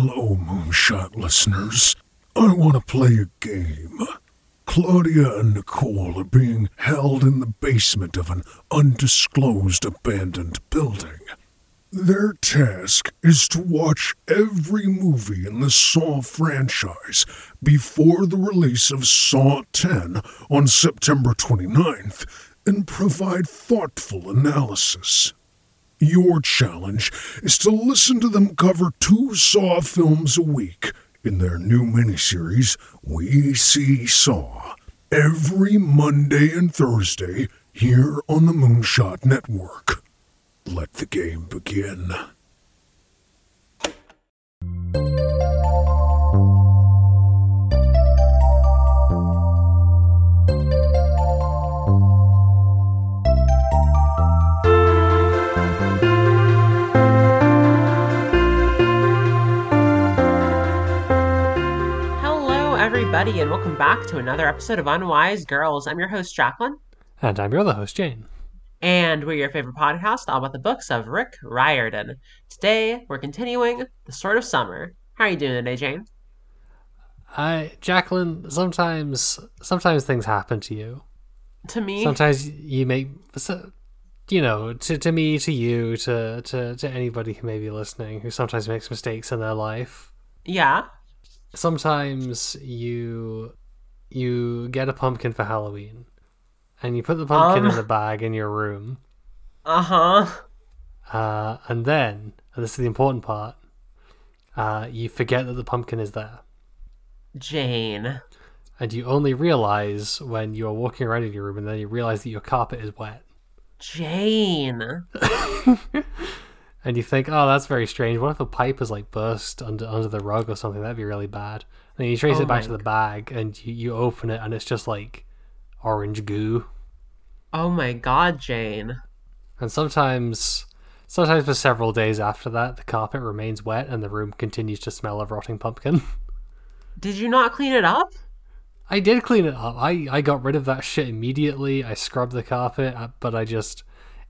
Hello, Moonshot listeners. I want to play a game. Claudia and Nicole are being held in the basement of an undisclosed abandoned building. Their task is to watch every movie in the Saw franchise before the release of Saw 10 on September 29th and provide thoughtful analysis. Your challenge is to listen to them cover two Saw films a week in their new miniseries, We See Saw, every Monday and Thursday here on the Moonshot Network. Let the game begin. Everybody, and welcome back to another episode of Unwise Girls. I'm your host, Jacqueline, And I'm your other host, Jane. and we're your favorite podcast all about the books of Rick Riordan. Today, we're continuing The Sword of Summer. How are you doing today, Jane? I, Jacqueline, sometimes, sometimes things happen to you. To me, Sometimes you make, so- you know, to, to me, to you, to, to, to anybody who may be listening, who sometimes makes mistakes in their life. yeah. Sometimes you, you get a pumpkin for Halloween, and you put the pumpkin Um. in a bag in your room, Uh huh. uh, and then, and this is the important part, uh, you forget that the pumpkin is there. Jane. and you only realize when you are walking around in your room and then you realize that your carpet is wet Jane. and you think oh that's very strange what if a pipe is like burst under under the rug or something that'd be really bad and then you trace Oh it back to the bag and you, you open it and it's just like orange goo Oh my god, Jane. and sometimes sometimes for several days after that the carpet remains wet and the room continues to smell of rotting pumpkin Did you not clean it up? I did clean it up. I, I got rid of that shit immediately. I scrubbed the carpet, uh, but I just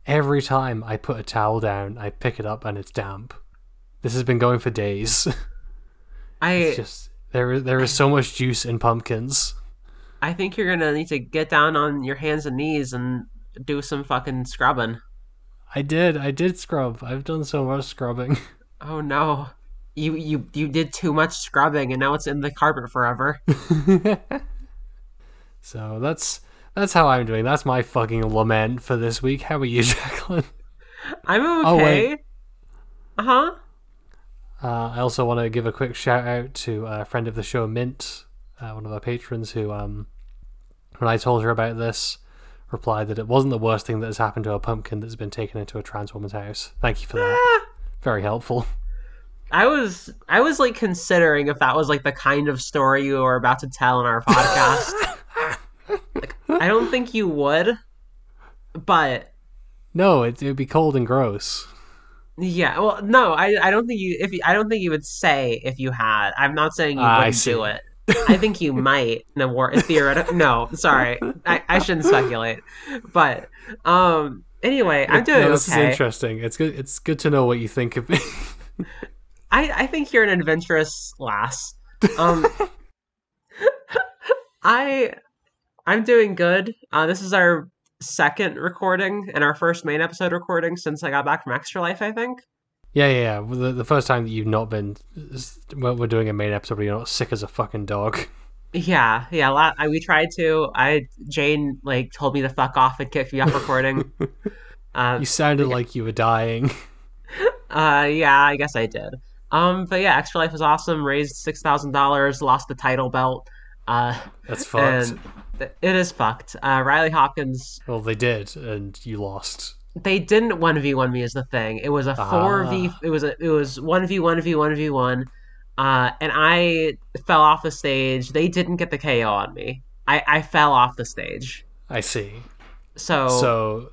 every time I put a towel down, I pick it up and it's damp. This has been going for days. I It's just there is there is so much juice in pumpkins. I think you're gonna need to get down on your hands and knees and do some fucking scrubbing. I did. I did scrub. I've done so much scrubbing. Oh no. You you you did too much scrubbing and now it's in the carpet forever. so that's that's how I'm doing. That's my fucking lament for this week. How are you, Jacqueline? I'm Oh, okay. wait. Uh-huh. Uh, I also want to give a quick shout out to a friend of the show, Mint, uh, one of our patrons, who, um, when I told her about this, replied that it wasn't the worst thing that has happened to a pumpkin that's been taken into a trans woman's house. Thank you for that. Very helpful. I was I was like considering if that was like the kind of story you were about to tell in our podcast. Like I don't think you would. But No, it would be cold and gross. yeah, well no, I I don't think you if you, I don't think you would say if you had. I'm not saying you I wouldn't do it. I think you might. No, war theoretical. No, sorry, I, I shouldn't speculate. But um, anyway, I'm doing No, this okay. is interesting. It's good. It's good to know what you think of me. I, I think you're an adventurous lass. Um, I I'm doing good. Uh, this is our second recording and our first main episode recording since I got back from Extra Life. I think. yeah, yeah, yeah. The, the first time that you've not been, we're doing a main episode where you're not sick as a fucking dog. Yeah, yeah. La- I, we tried to. I Jane like told me to fuck off and kick me off recording. uh, You sounded like you were dying. uh, yeah, I guess I did. Um, but yeah, Extra Life was awesome. Raised six thousand dollars. Lost the title belt. Uh, That's fucked. It is fucked. Uh, Riley Hopkins Well, they did, and you lost. they didn't one v one me is the thing. It was a four v. Ah. It was a it was one v one v one v one, uh, and I fell off the stage. They didn't get the KO on me. I I fell off the stage. I see. So So,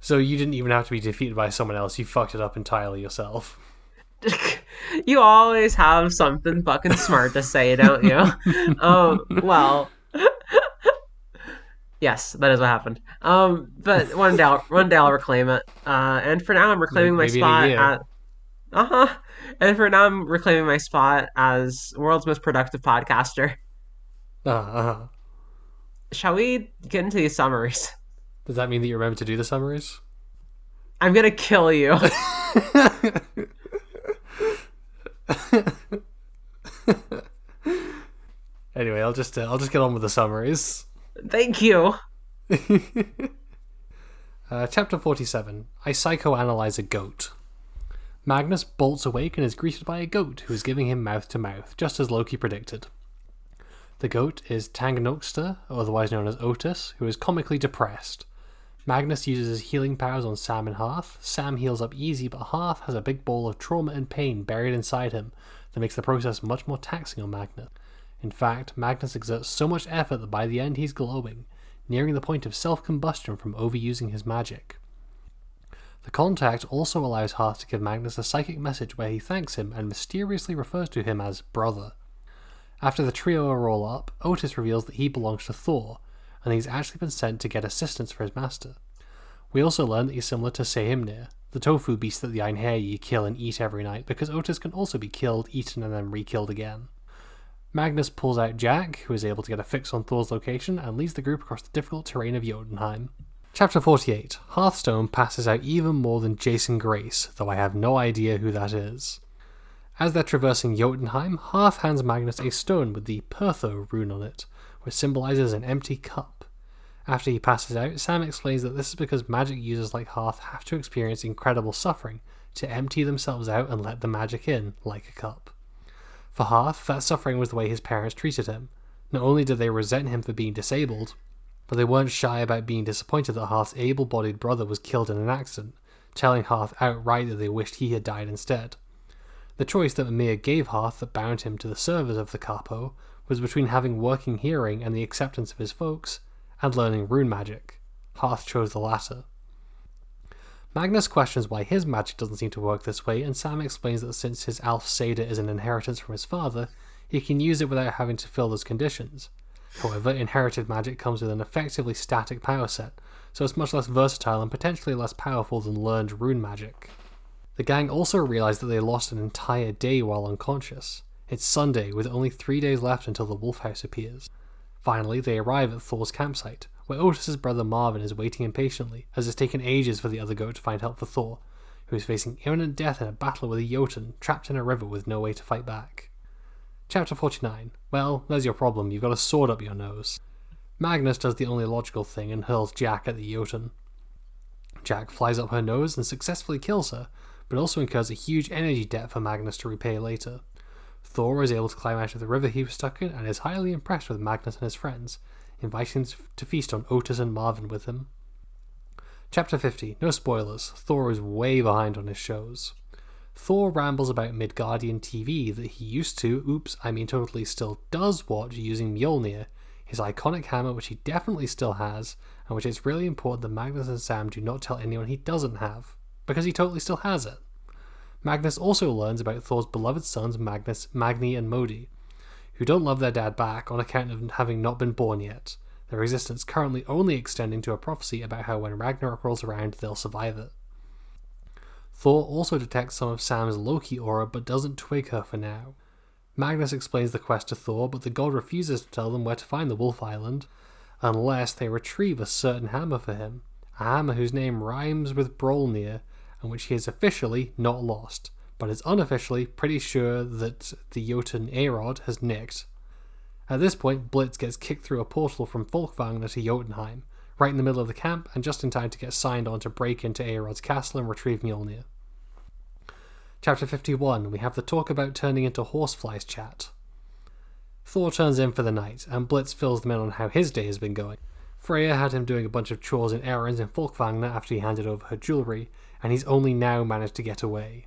so you didn't even have to be defeated by someone else. You fucked it up entirely yourself. you always have something fucking smart to say, don't you? um, well, yes, that is what happened. Um, but one day, I'll, one day I'll reclaim it. Uh, and for now, I'm reclaiming my Maybe in spot at. Uh huh. And for now, I'm reclaiming my spot as world's most productive podcaster. Uh, uh Shall we get into these summaries? Does that mean that you remember to do the summaries? I'm gonna kill you. Anyway, I'll just uh, I'll just get on with the summaries. Thank you. Uh, chapter 47 I psychoanalyze a goat. Magnus bolts awake and is greeted by a goat who is giving him mouth to mouth, just as Loki predicted. The goat is Tanngnjóstr, otherwise known as Otis, who is comically depressed. Magnus uses his healing powers on Sam and Hearth. Sam heals up easy, but Hearth has a big ball of trauma and pain buried inside him that makes the process much more taxing on Magnus. In fact, Magnus exerts so much effort that by the end he's glowing, nearing the point of self combustion from overusing his magic. The contact also allows Hearth to give Magnus a psychic message where he thanks him and mysteriously refers to him as brother. After the trio are all up, Otis reveals that he belongs to Thor, and he's actually been sent to get assistance for his master. We also learn that he's similar to Saehrimnir, the tofu beast that the Einherji kill and eat every night, because Otis can also be killed, eaten, and then re-killed again. Magnus pulls out Jack, who is able to get a fix on Thor's location, and leads the group across the difficult terrain of Jotunheim. Chapter 48 Hearthstone passes out even more than Jason Grace, though I have no idea who that is. As they're traversing Jotunheim, Hearth hands Magnus a stone with the perthro rune on it, which symbolizes an empty cup. After he passes out, Sam explains that this is because magic users like Hearth have to experience incredible suffering to empty themselves out and let the magic in, like a cup. For Hearth, that suffering was the way his parents treated him. Not only did they resent him for being disabled, but they weren't shy about being disappointed that Hearth's able bodied brother was killed in an accident, telling Hearth outright that they wished he had died instead. The choice that Mimir gave Hearth that bound him to the service of the capo was between having working hearing and the acceptance of his folks, and learning rune magic. Hearth chose the latter. Magnus questions why his magic doesn't seem to work this way, and Sam explains that since his alf seidr is an inheritance from his father, he can use it without having to fill those conditions. However, inherited magic comes with an effectively static power set, so it's much less versatile and potentially less powerful than learned rune magic. The gang also realize that they lost an entire day while unconscious. It's Sunday, with only three days left until the Wolf House appears. Finally, they arrive at Thor's campsite, where Otis's brother Marvin is waiting impatiently, as it's taken ages for the other goat to find help for Thor, who is facing imminent death in a battle with a Jotun trapped in a river with no way to fight back. Chapter 49. Well, there's your problem, you've got a sword up your nose. Magnus does the only logical thing and hurls Jack at the Jotun. Jack flies up her nose and successfully kills her, but also incurs a huge energy debt for Magnus to repay later. Thor is able to climb out of the river he was stuck in and is highly impressed with Magnus and his friends, inviting them to feast on Otis and Marvin with him. Chapter 50. No spoilers. Thor is way behind on his shows. Thor rambles about Midgardian TV that he used to, oops, I mean totally still does watch using Mjolnir, his iconic hammer which he definitely still has, and which it's really important that Magnus and Sam do not tell anyone he doesn't have, because he totally still has it. Magnus also learns about Thor's beloved sons Magnus, Magni, and Modi, who don't love their dad back on account of having not been born yet, their existence currently only extending to a prophecy about how when Ragnarok rolls around they'll survive it. Thor also detects some of Sam's Loki aura but doesn't twig her for now. Magnus explains the quest to Thor, but the god refuses to tell them where to find the Wolf Island unless they retrieve a certain hammer for him, a hammer whose name rhymes with Brolnir and which he has officially not lost, but is unofficially pretty sure that the Jotun Geirrod has nicked. At this point, Blitz gets kicked through a portal from Folkvangr to Jotunheim, right in the middle of the camp, and just in time to get signed on to break into Geirrod's castle and retrieve Mjolnir. Chapter 51, we have the talk about turning into horseflies chat. Thor turns in for the night, and Blitz fills them in on how his day has been going. Freya had him doing a bunch of chores and errands in Folkvangr after he handed over her jewellery, and he's only now managed to get away.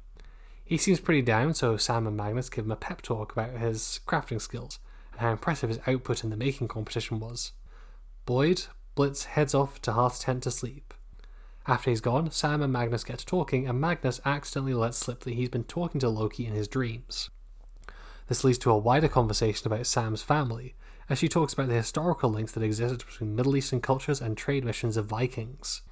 He seems pretty down, so Sam and Magnus give him a pep talk about his crafting skills and how impressive his output in the making competition was. Boyd, Blitz heads off to Hearth's tent to sleep. After he's gone, Sam and Magnus get to talking, and Magnus accidentally lets slip that he's been talking to Loki in his dreams. This leads to a wider conversation about Sam's family, as she talks about the historical links that existed between Middle Eastern cultures and trade missions of Vikings.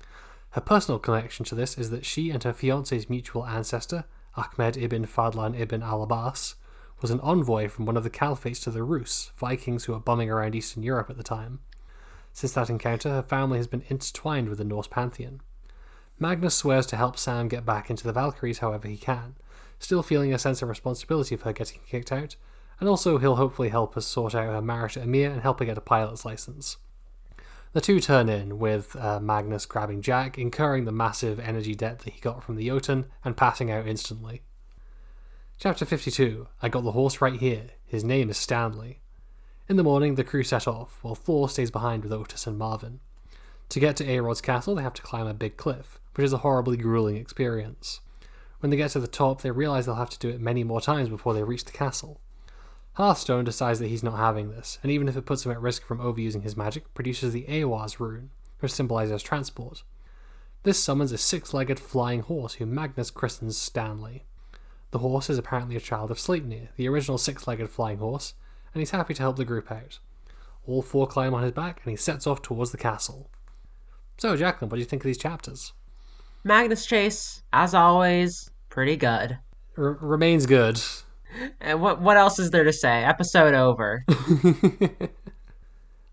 Her personal connection to this is that she and her fiance's mutual ancestor, Ahmad ibn Fadlan ibn al Abbas, was an envoy from one of the caliphates to the Rus, Vikings who were bombing around Eastern Europe at the time. Since that encounter, her family has been intertwined with the Norse pantheon. Magnus swears to help Sam get back into the Valkyries however he can, still feeling a sense of responsibility for her getting kicked out, and also he'll hopefully help us sort out her marriage to Amir and help her get a pilot's license. The two turn in, with uh, Magnus grabbing Jack, incurring the massive energy debt that he got from the Jotun, and passing out instantly. Chapter 52 I got the horse right here. His name is Stanley. In the morning, the crew set off, while Thor stays behind with Otis and Marvin. To get to Geirrod's castle, they have to climb a big cliff, which is a horribly grueling experience. When they get to the top, they realize they'll have to do it many more times before they reach the castle. Hearthstone decides that he's not having this, and even if it puts him at risk from overusing his magic, produces the ehwaz rune, which symbolizes transport. This summons a six legged flying horse who Magnus christens Stanley. The horse is apparently a child of Sleipnir, the original six legged flying horse, and he's happy to help the group out. All four climb on his back, and he sets off towards the castle. So, Jacqueline, what do you think of these chapters? Magnus Chase, as always, pretty good. R- remains good. And what what else is there to say? Episode over.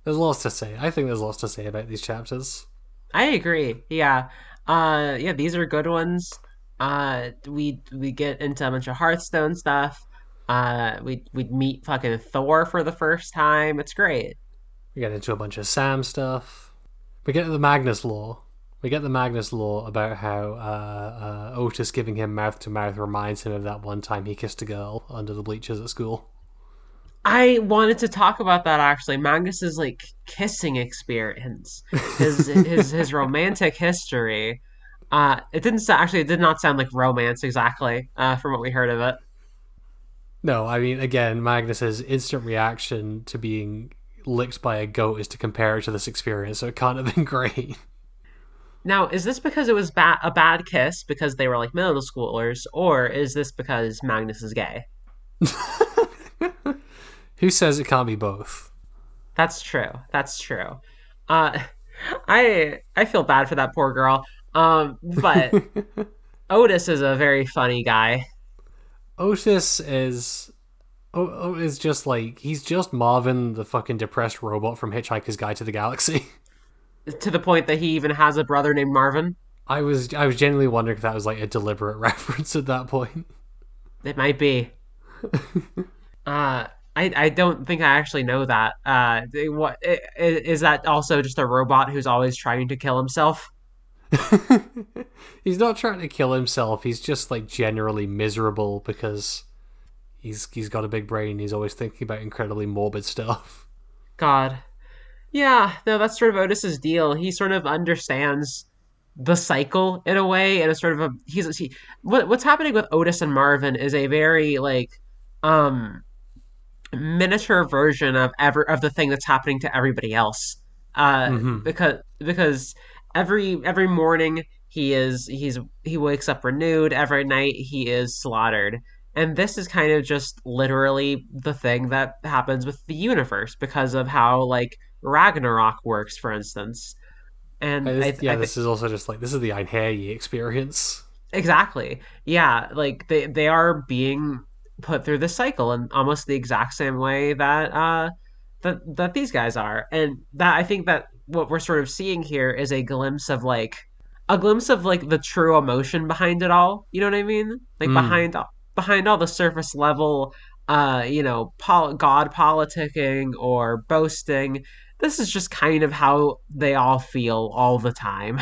there's lots to say. I think there's lots to say about these chapters. I agree. Yeah. Uh yeah, these are good ones. Uh we we get into a bunch of Hearthstone stuff. Uh we we meet fucking Thor for the first time. It's great. We get into a bunch of Sam stuff. We get to the Magnus Law. We get the Magnus Law about how uh, uh, Otis giving him mouth to mouth reminds him of that one time he kissed a girl under the bleachers at school. I wanted to talk about that actually. Magnus's like kissing experience, his his his romantic history. Uh, it didn't actually. It did not sound like romance exactly. Uh, from what we heard of it. No, I mean again, Magnus's instant reaction to being licked by a goat is to compare it to this experience, so it can't have been great. Now, is this because it was ba- a bad kiss because they were like middle schoolers, or is this because Magnus is gay? Who says it can't be both? That's true. That's true. Uh, I I feel bad for that poor girl. Um, but Otis is a very funny guy. Otis is oh, oh, is just like he's just Marvin, the fucking depressed robot from Hitchhiker's Guide to the Galaxy. To the point that he even has a brother named Marvin. I was I was genuinely wondering if that was like a deliberate reference at that point. It might be. uh, I I don't think I actually know that. Uh, what is that? Also, just a robot who's always trying to kill himself. he's not trying to kill himself. He's just like generally miserable because he's he's got a big brain. He's always thinking about incredibly morbid stuff. God, yeah, no, that's sort of Otis's deal. He sort of understands the cycle in a way, and it's sort of a he's he, what what's happening with Otis and Marvin is a very like um miniature version of ever of the thing that's happening to everybody else. Uh, mm-hmm. because because every every morning he is he's he wakes up renewed. Every night he is slaughtered. And this is kind of just literally the thing that happens with the universe because of how like Ragnarok works, for instance. And I, I, yeah, I this is also just like this is the Einherji experience. Exactly. Yeah, like they they are being put through the cycle in almost the exact same way that uh that that these guys are. And that I think that what we're sort of seeing here is a glimpse of like a glimpse of like the true emotion behind it all. You know what I mean? Like mm. behind behind all the surface level uh, you know, pol- God politicking or boasting this is just kind of how they all feel all the time.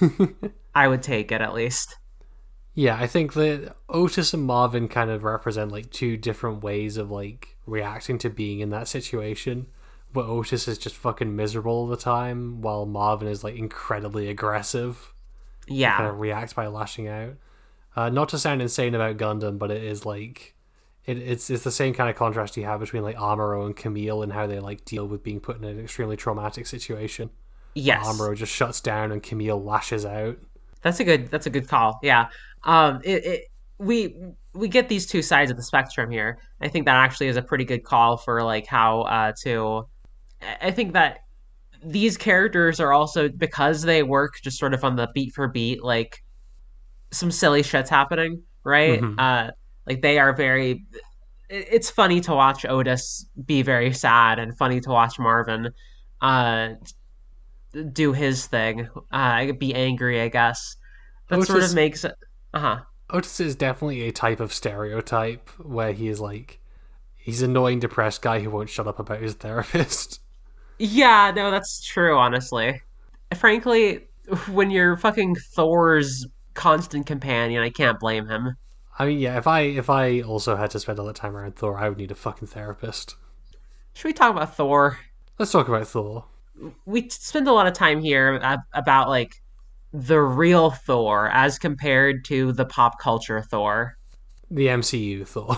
I would take it at least. Yeah, I think that Otis and Marvin kind of represent like two different ways of like reacting to being in that situation. Where Otis is just fucking miserable all the time, while Marvin is like incredibly aggressive. Yeah, kind of reacts by lashing out. Uh, not to sound insane about Gundam, but it is like it, it's it's the same kind of contrast you have between like Amuro and Kamille and how they like deal with being put in an extremely traumatic situation. Yes, Amuro just shuts down and Kamille lashes out. That's a good that's a good call. Yeah, um, it, it we we get these two sides of the spectrum here. I think that actually is a pretty good call for like how uh, to. I think that these characters are also because they work just sort of on the beat for beat like some silly shit's happening right? Mhm. Uh, like they are very. It's funny to watch Otis be very sad, and funny to watch Marvin uh, do his thing, uh, be angry. I guess that sort of makes it. Uh huh. Otis is definitely a type of stereotype where he is like he's an annoying depressed guy who won't shut up about his therapist. Yeah, no, that's true, honestly. Frankly, when you're fucking Thor's constant companion, I can't blame him. I mean, yeah, if I if I also had to spend all that time around Thor, I would need a fucking therapist. Should we talk about Thor? Let's talk about Thor. We spend a lot of time here about, like, the real Thor as compared to the pop culture Thor. The MCU Thor.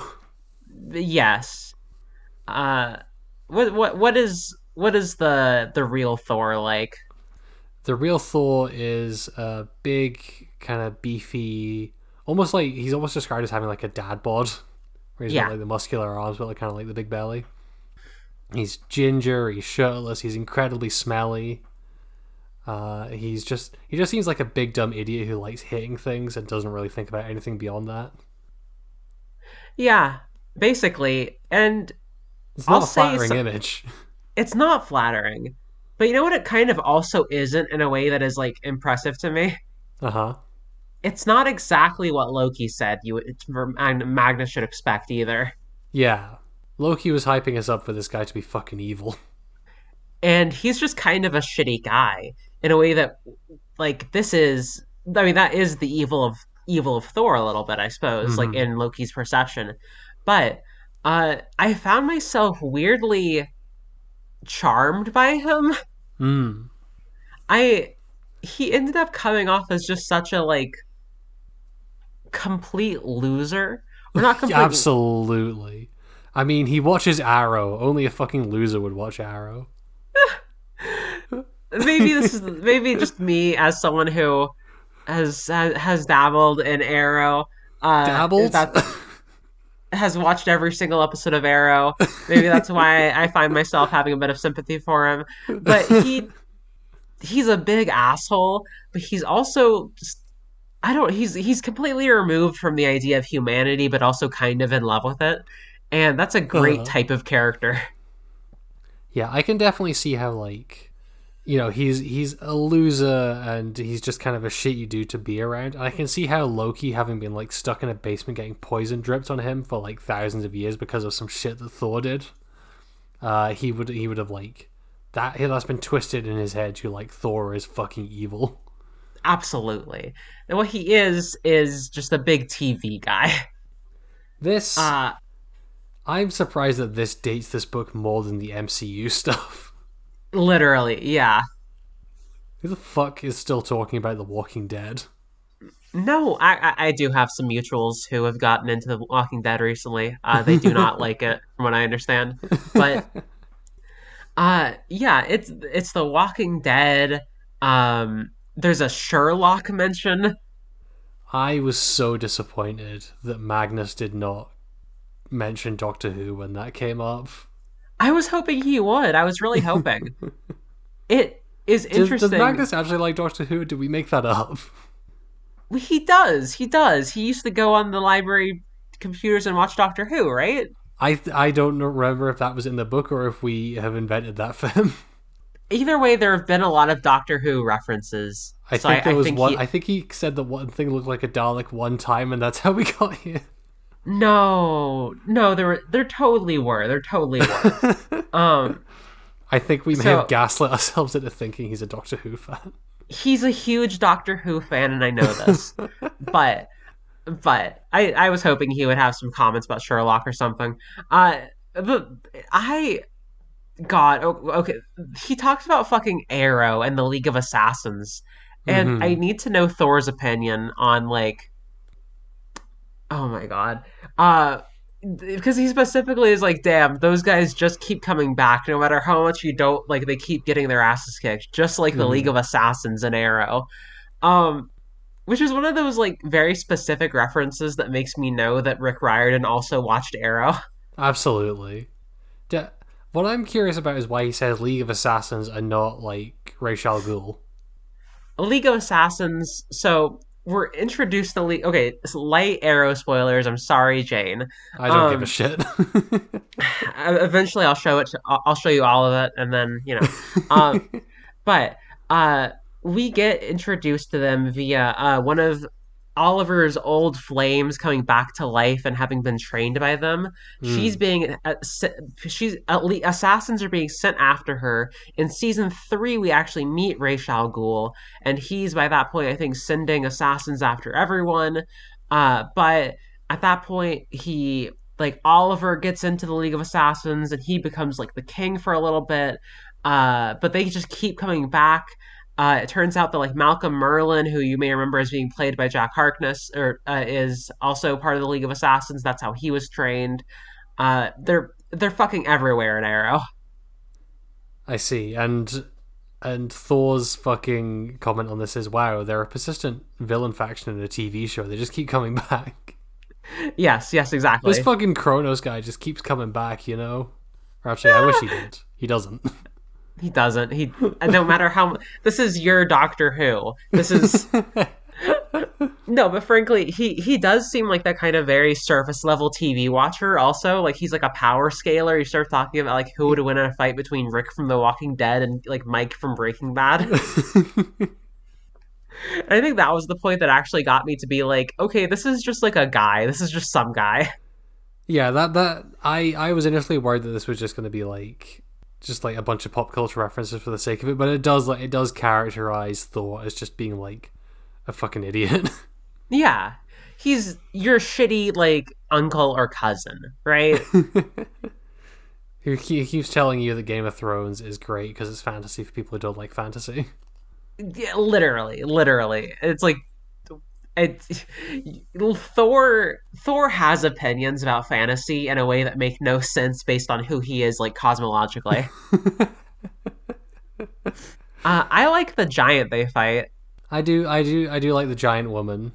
Yes. Uh, what, what, what is, what is the, the real Thor like? The real Thor is a big, kind of beefy, almost like he's almost described as having like a dad bod, where he's Yeah. got like the muscular arms, but like kind of like the big belly. He's ginger. He's shirtless. He's incredibly smelly. Uh, he's just he just seems like a big dumb idiot who likes hitting things and doesn't really think about anything beyond that. Yeah, basically. And It's not I'll a flattering image. it's not flattering. But you know what it kind of also isn't in a way that is like impressive to me? Uh huh. It's not exactly what Loki said you and Mag- Magnus should expect either. Yeah. Loki was hyping us up for this guy to be fucking evil. And he's just kind of a shitty guy in a way that like this is I mean that is the evil of evil of Thor a little bit, I suppose, like Mhm. in Loki's perception. But uh I found myself weirdly charmed by him. Hmm. I he ended up coming off as just such a like complete loser. Or not complete Absolutely. I mean, he watches Arrow. Only a fucking loser would watch Arrow. maybe this is maybe just me as someone who has has, has dabbled in Arrow. Uh, Dabbled? That has watched every single episode of Arrow. Maybe that's why I find myself having a bit of sympathy for him. But he he's a big asshole, but he's also just I don't he's he's completely removed from the idea of humanity but also kind of in love with it. And that's a great Uh-huh. type of character. yeah, I can definitely see how like you know, he's he's a loser and he's just kind of a shit you do to be around. And I can see how Loki having been like stuck in a basement getting poison dripped on him for like thousands of years because of some shit that Thor did. Uh he would he would have like that that's been twisted in his head to like Thor is fucking evil. Absolutely. And what he is is just a big TV guy. This Uh I'm surprised that this dates this book more than the MCU stuff. literally, yeah. Who the fuck is still talking about The Walking Dead? No, I, I I do have some mutuals who have gotten into The Walking Dead recently. Uh, they do not like it, from what I understand. But uh, yeah, it's it's The Walking Dead. Um, there's a Sherlock mention. I was so disappointed that Magnus did not mention Doctor Who when that came up. I was hoping he would. I was really hoping. it is interesting. does Magnus actually like Doctor Who? Did we make that up? He does. He does. He used to go on the library computers and watch Doctor Who, right? I I don't remember if that was in the book or if we have invented that for him. Either way, there have been a lot of Doctor Who references. I So think there was think one. he- I think he said that one thing looked like a Dalek one time, and that's how we got here. No, no, there were, there totally were. There totally were. um, I think we may So- have gaslit ourselves into thinking he's a Doctor Who fan. he's a huge Doctor Who fan, and I know this. but but I I was hoping he would have some comments about Sherlock or something. Uh, but I. God, okay. He talks about fucking Arrow and the League of Assassins, and Mhm. I need to know Thor's opinion on like. Oh my god, uh, because he specifically is like, damn, those guys just keep coming back, no matter how much you don't like. They keep getting their asses kicked, just like the Mhm. League of Assassins and Arrow. Um, which is one of those like very specific references that makes me know that Rick Riordan also watched Arrow. Absolutely. Yeah, what I'm curious about is why he says League of Assassins and not like Ra's al Ghul. League of Assassins. So we're introduced to League. Okay, light arrow spoilers. I'm sorry, Jane. I don't give Um, a shit. Uh, Eventually, I'll show it. To, I'll I'll show you all of it, and then you know. Um, but uh, we get introduced to them via uh, one of Oliver's old flames coming back to life and having been trained by them. She's being uh, she's at least assassins are being sent after her. In season three, we actually meet Ra's al Ghul, and he's by that point, I think, sending assassins after everyone. Uh, but at that point, he like Oliver gets into the League of Assassins, and he becomes like the king for a little bit. Uh, but they just keep coming back. Uh, it turns out that like Malcolm Merlyn, who you may remember as being played by Jack Harkness, or uh, is also part of the League of Assassins. That's how he was trained. Uh, they're they're fucking everywhere in Arrow. I see, and and Thor's fucking comment on this is, "Wow, they're a persistent villain faction in a TV show. They just keep coming back. Yes, yes, exactly. This fucking Kronos guy just keeps coming back, you know." Or actually, I wish he did. He doesn't. He doesn't. He no matter how. This is your Doctor Who. This is no, but frankly, he he does seem like that kind of very surface level TV watcher. Also, like he's like a power scaler. You start talking about like who would win in a fight between Rick from The Walking Dead and like Mike from Breaking Bad. and I think that was the point that actually got me to be like, okay, this is just like a guy. This is just some guy. Yeah, that that I I was initially worried that this was just going to be like just like a bunch of pop culture references for the sake of it, but it does like it does characterize Thor as just being like a fucking idiot. Yeah, he's your shitty like uncle or cousin, right? he, he keeps telling you that Game of Thrones is great because it's fantasy for people who don't like fantasy. Yeah, literally, literally. It's like it, Thor Thor has opinions about fantasy in a way that make no sense based on who he is like cosmologically. uh, I like the giant they fight. I do, I do, I do like the giant woman.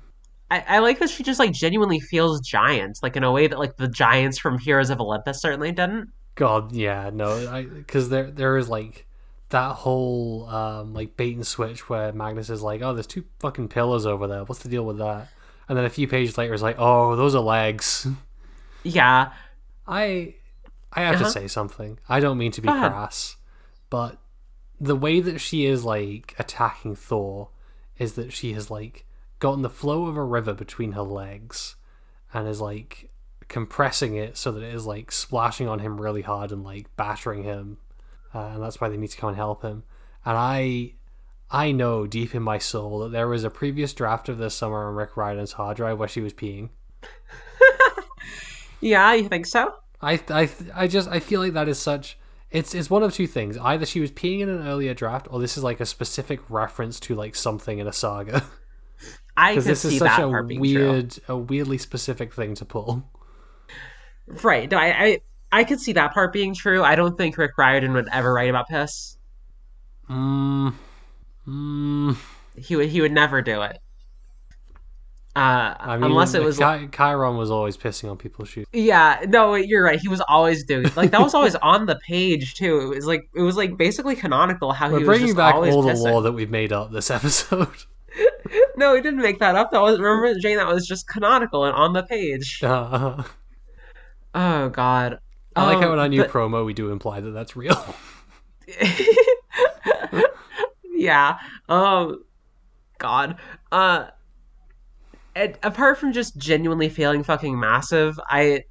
I, I like that she just like genuinely feels giant, like in a way that like the giants from Heroes of Olympus certainly didn't. God, yeah, no, because there there is like that whole um like bait and switch where Magnus is like, oh, there's two fucking pillars over there. What's the deal with that? And then a few pages later, is like, oh, those are legs. Yeah, I I have Uh-huh. to say something. I don't mean to be Go ahead. crass, but the way that she is like attacking Thor is that she has like gotten the flow of a river between her legs and is like compressing it so that it is like splashing on him really hard and like battering him uh, and that's why they need to come and help him and i i know deep in my soul that there was a previous draft of this summer on Rick Riordan's hard drive where she was peeing yeah, you think so? I I I just I feel like that is such it's it's one of two things. Either she was peeing in an earlier draft, or this is like a specific reference to like something in a saga. I Because this is such a being true. weird, a weirdly specific thing to pull. Right. No, I, I I could see that part being true. I don't think Rick Riordan would ever write about piss. Mm, mm, He would he would never do it. Uh, I mean, unless it was Chi- Chiron was always pissing on people's shoes. yeah. No, you're right. He was always doing like that was always on the page too. It was like it was like basically canonical how We're he was bringing back all the pissing. lore that we've made up this episode. No, he didn't make that up. That was remember Jane. That was just canonical and on the page. Uh, Oh God. I like Um, how in our new but- promo we do imply that that's real. yeah. Um. God. Uh. And apart from just genuinely feeling fucking massive, I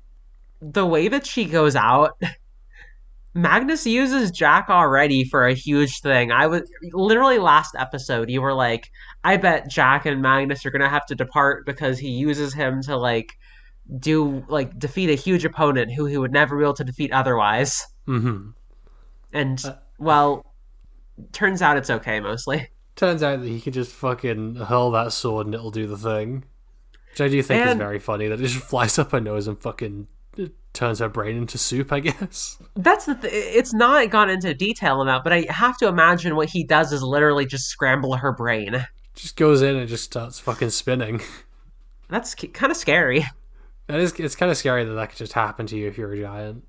the way that she goes out. Magnus uses Jack already for a huge thing. I was literally last episode. You were like, "I bet Jack and Magnus are gonna have to depart because he uses him to like do like defeat a huge opponent who he would never be able to defeat otherwise." hmm And Uh, well, turns out it's okay mostly. Turns out that he can just fucking hurl that sword and it'll do the thing. Which I do think is very funny that it just flies up her nose and fucking uh, turns her brain into soup, I guess. That's the th- it's not gone into detail about, but I have to imagine what he does is literally just scramble her brain. Just goes in and just starts fucking spinning. That's kind of scary. That is, it's kind of scary that that could just happen to you if you're a giant.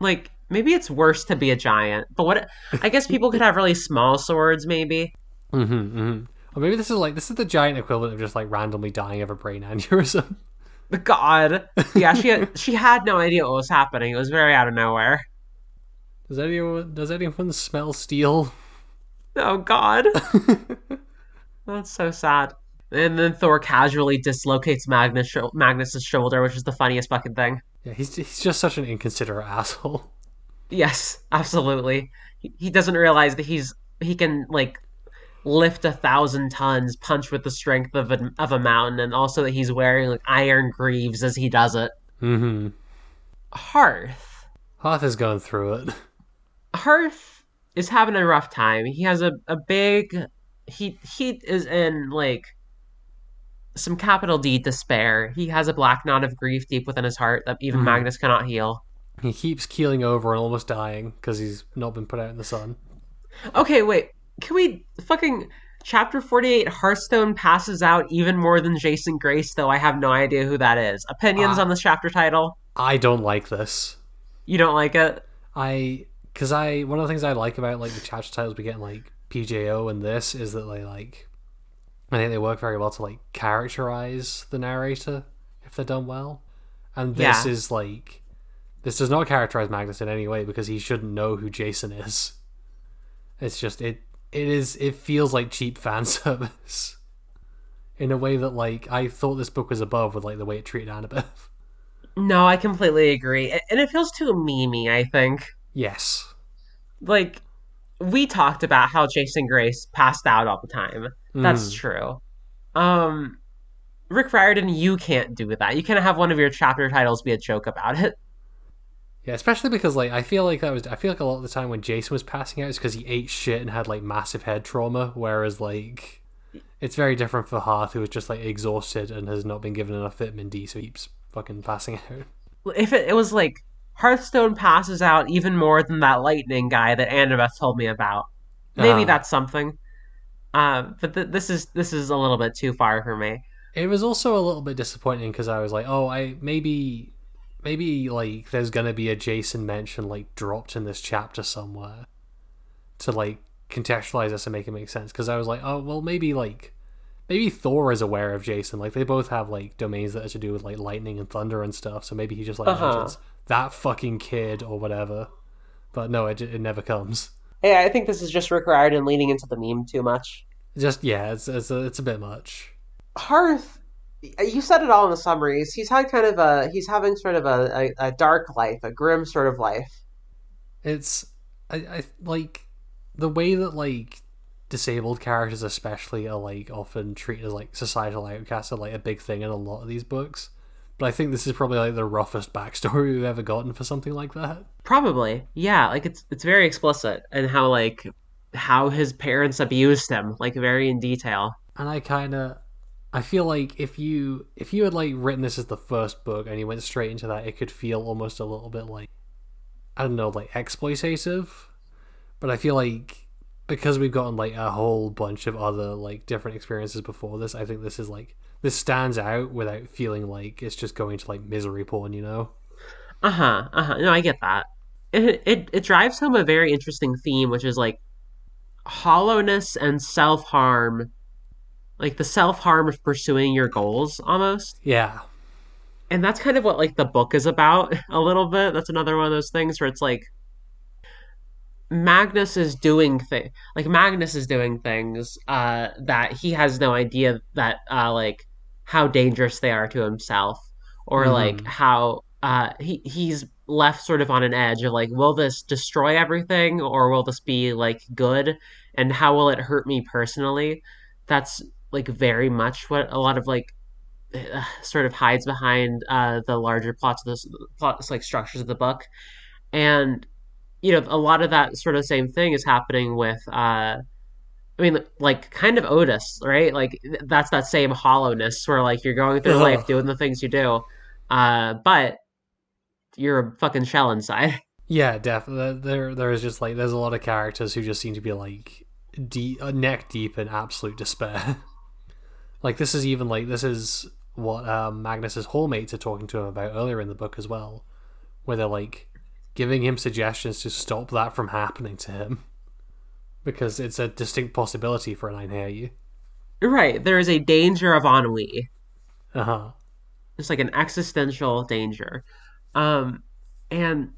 Like maybe it's worse to be a giant, but what? I guess people could have really small swords, maybe. Mm-hmm, mm-hmm. Or maybe this is like this is the giant equivalent of just like randomly dying of a brain aneurysm. The god. Yeah, she had, she had no idea what was happening. It was very out of nowhere. Does anyone does anyone smell steel? Oh God. That's so sad. And then Thor casually dislocates Magnus sho- Magnus's shoulder, which is the funniest fucking thing. Yeah, he's he's just such an inconsiderate asshole. Yes, absolutely. He, he doesn't realize that he's he can like lift a thousand tons, punch with the strength of a, of a mountain, and also that he's wearing like iron greaves as he does it. Mm-hmm. Hearth. Hearth is going through it. Hearth is having a rough time. He has a, a big he he is in like some capital D despair. He has a black knot of grief deep within his heart that even Mhm. Magnus cannot heal. He keeps keeling over and almost dying because he's not been put out in the sun. Okay, wait. Can we fucking chapter 48 Hearthstone passes out even more than Jason Grace though I have no idea who that is. Opinions Ah. on this chapter title? I don't like this. You don't like it? I because I one of the things I like about like the chapter titles we get in like PJO and this is that they like I think they work very well to like characterize the narrator if they're done well. And this Yeah. is like this does not characterize Magnus in any way because he shouldn't know who Jason is. It's just it it is it feels like cheap fan service. In a way that like I thought this book was above with like the way it treated Annabeth. No, I completely agree. And it feels too memey, I think. Yes. Like we talked about how Jason Grace passed out all the time. That's Mm. true. Um Rick Riordan, you can't do that. You can't have one of your chapter titles be a joke about it. Yeah, especially because like I feel like that was I feel like a lot of the time when Jason was passing out is because he ate shit and had like massive head trauma, whereas like it's very different for Hearth who is just like exhausted and has not been given enough vitamin D, so he keeps fucking passing out. if it, it was like Hearthstone passes out even more than that lightning guy that Annabeth told me about. Maybe Ah. that's something. Uh, but th- this is this is a little bit too far for me. It was also a little bit disappointing because I was like, oh, I maybe maybe like there's gonna be a Jason mention like dropped in this chapter somewhere to like contextualize this and make it make sense. Because I was like, oh, well, maybe like maybe Thor is aware of Jason. Like they both have like domains that are to do with like lightning and thunder and stuff. So maybe he just like Uh-huh. mentions that fucking kid or whatever. But no, it it never comes. Yeah, I think this is just Rick Riordan leaning into the meme too much. Just yeah, it's it's a, it's a bit much. Hearth, you said it all in the summaries. He's had kind of a he's having sort of a, a, a dark life, a grim sort of life. it's I, I like the way that like disabled characters especially are like often treated as like societal outcasts are like a big thing in a lot of these books but i think this is probably like the roughest backstory we've ever gotten for something like that Probably, yeah. Like it's it's very explicit and how like how his parents abused him, like very in detail. and i kind of i feel like if you if you had like written this as the first book and you went straight into that it could feel almost a little bit like i don't know like exploitative but i feel like because we've gotten like a whole bunch of other like different experiences before this i think this is like this stands out without feeling like it's just going to like misery porn you know Uh huh. Uh huh. No, I get that. It, it it drives home a very interesting theme, which is like hollowness and self harm, like the self harm of pursuing your goals, almost. yeah And that's kind of what like the book is about a little bit. That's another one of those things where it's like Magnus is doing thing like Magnus is doing things uh that he has no idea that uh like how dangerous they are to himself or like Mhm. how uh he he's left sort of on an edge of like will this destroy everything or will this be like good? And how will it hurt me personally? That's like very much what a lot of like uh, sort of hides behind uh the larger plots of this plots like structures of the book. And you know a lot of that sort of same thing is happening with uh I mean, like, kind of Otis, right? Like, that's that same hollowness where, like, you're going through Ugh. life doing the things you do, uh, but you're a fucking shell inside. yeah definitely there there is just like there's a lot of characters who just seem to be like deep, uh, neck deep in absolute despair like this is even like this is what um, magnus's hallmates are talking to him about earlier in the book as well where they're like giving him suggestions to stop that from happening to him because it's a distinct possibility for an Einherji. right. There is a danger of ennui. Uh huh. It's like an existential danger. Um, and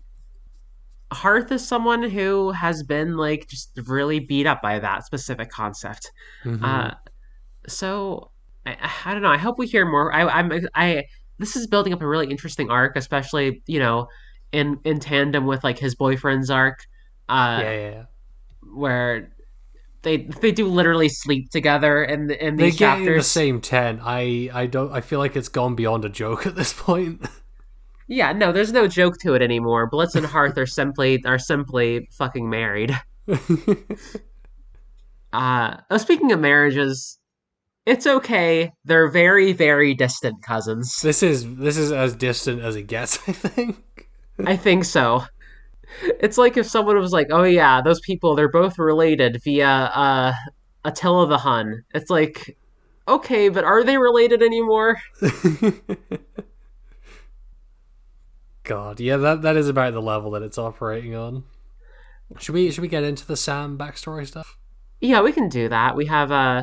Hearth is someone who has been like just really beat up by that specific concept. Mm-hmm. Uh, so I, I don't know. I hope we hear more. I, I'm I this is building up a really interesting arc, especially you know in in tandem with like his boyfriend's arc, uh, yeah, yeah, yeah. Where they they do literally sleep together in the, in They these get in the same tent. I, I don't. I feel like it's gone beyond a joke at this point. Yeah, no, there's no joke to it anymore. Blitz and Hearth are simply are simply fucking married. Uh, oh, speaking of marriages, it's okay. They're very very distant cousins. this is this is as distant as it gets. I think. I think so. It's like if someone was like, "Oh yeah, those people they're both related via uh Attila the Hun." It's like, okay, but are they related anymore? God, yeah, that that is about the level that it's operating on. Should we should we get into the Sam backstory stuff? Yeah, we can do that. We have uh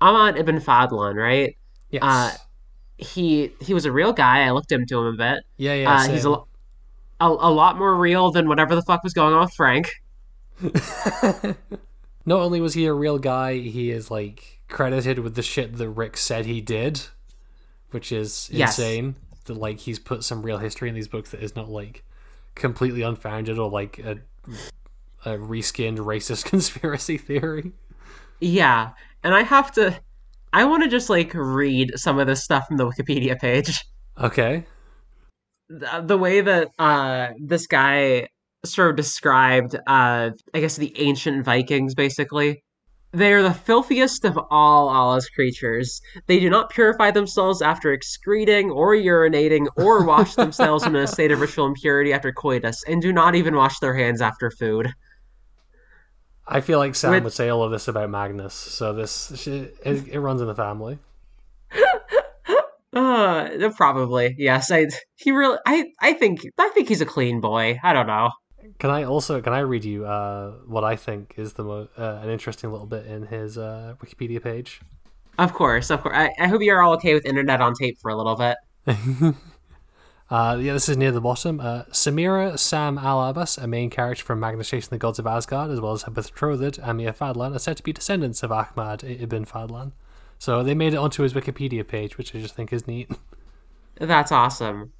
Ahmad ibn Fadlan, right? Yes. Uh, He he was a real guy. I looked into him a bit. yeah, yeah. uh, he's a, a a lot more real than whatever the fuck was going on with Frank. Not only was he a real guy, he is like credited with the shit that Rick said he did, which is Yes. insane. That like he's put some real history in these books that is not like completely unfounded or like a a reskinned racist conspiracy theory. Yeah, and I have to. I want to just like read some of this stuff from the Wikipedia page. Okay. The, the way that uh this guy sort of described uh I guess the ancient Vikings basically. They are the filthiest of all Allah's creatures. They do not purify themselves after excreting or urinating or wash themselves in a state of ritual impurity after coitus, and do not even wash their hands after food. I feel like Sam With- would say all of this about Magnus, so this it, it runs in the family. Uh, probably yes. I he really I I think I think he's a clean boy. I don't know. Can I also can I read you uh, what I think is the mo- uh, an interesting little bit in his uh, Wikipedia page? Of course, of course. I, I hope you're all okay with internet on tape for a little bit. Uh, yeah, this is near the bottom. Uh, Samira Sam Al Abbas, a main character from Magnus Chase and the Gods of Asgard, as well as her betrothed Amir Fadlan, are said to be descendants of Ahmad ibn Fadlan. So they made it onto his Wikipedia page, which I just think is neat. That's awesome.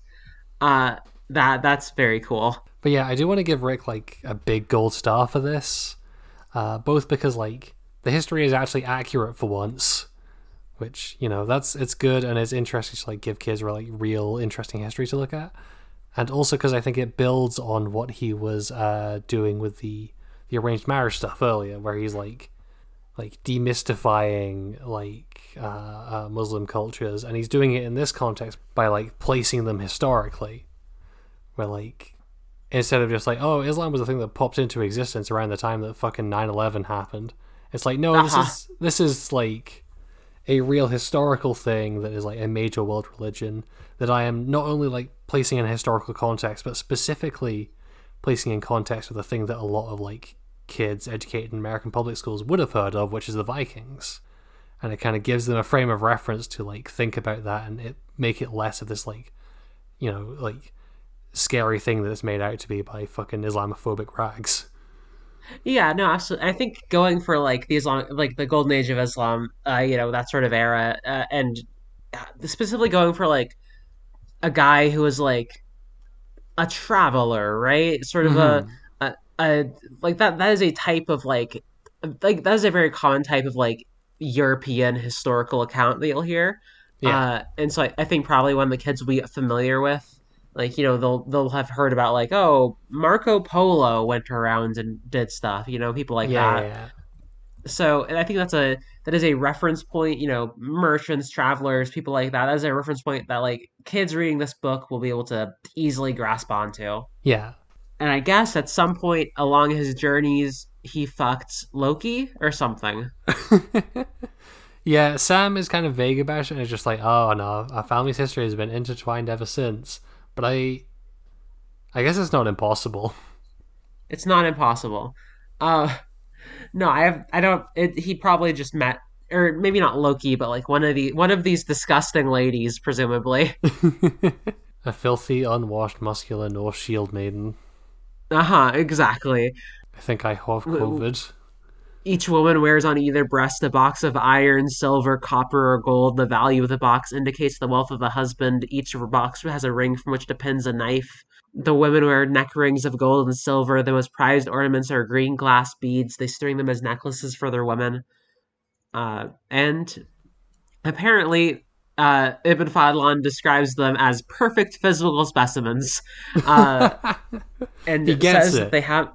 Uh, that that's very cool. But yeah, I do want to give Rick like a big gold star for this, uh, both because like the history is actually accurate for once, which you know that's it's good and it's interesting to like give kids like real interesting history to look at, and also because I think it builds on what he was uh, doing with the the arranged marriage stuff earlier, where he's like like demystifying like uh, uh, Muslim cultures, and he's doing it in this context by like placing them historically, where like instead of just like oh Islam was a thing that popped into existence around the time that fucking 9/11 happened. It's like no, this Uh-huh. is this is like a real historical thing that is like a major world religion that I am not only like placing in a historical context, but specifically placing in context with a thing that a lot of like kids educated in American public schools would have heard of, which is the Vikings. And it kind of gives them a frame of reference to like think about that and it make it less of this like, you know, like scary thing that it's made out to be by fucking Islamophobic rags. Yeah, no, absolutely. I think going for like the Islam, like the golden age of Islam, uh, you know, that sort of era, uh, and uh, specifically going for like a guy who was like a traveler, right? Sort of a, a, like that. That is a type of like, like that is a very common type of like European historical account that you'll hear. Yeah. Uh, and so I, I think probably one the kids will be familiar with like you know they'll they'll have heard about like oh Marco Polo went around and did stuff you know people like yeah, that yeah, yeah. so and I think that's a that is a reference point you know merchants travelers people like that that is a reference point that like kids reading this book will be able to easily grasp onto Yeah. And I guess at some point along his journeys he fucked Loki or something yeah, Sam is kind of vague about it and is just like, oh no, our family's history has been intertwined ever since. But I I guess it's not impossible. It's not impossible. Uh no, I have I don't it, he probably just met or maybe not Loki, but like one of the one of these disgusting ladies, presumably. A filthy, unwashed, muscular Norse shield maiden. Uh huh. Exactly. I think I have COVID. Each woman wears on either breast a box of iron, silver, copper, or gold. The value of the box indicates the wealth of the husband. Each box has a ring from which depends a knife. The women wear neck rings of gold and silver. The most prized ornaments are green glass beads. They string them as necklaces for their women. Uh, and apparently, uh, Ibn Fadlan describes them as perfect physical specimens. Uh, and He says it. they have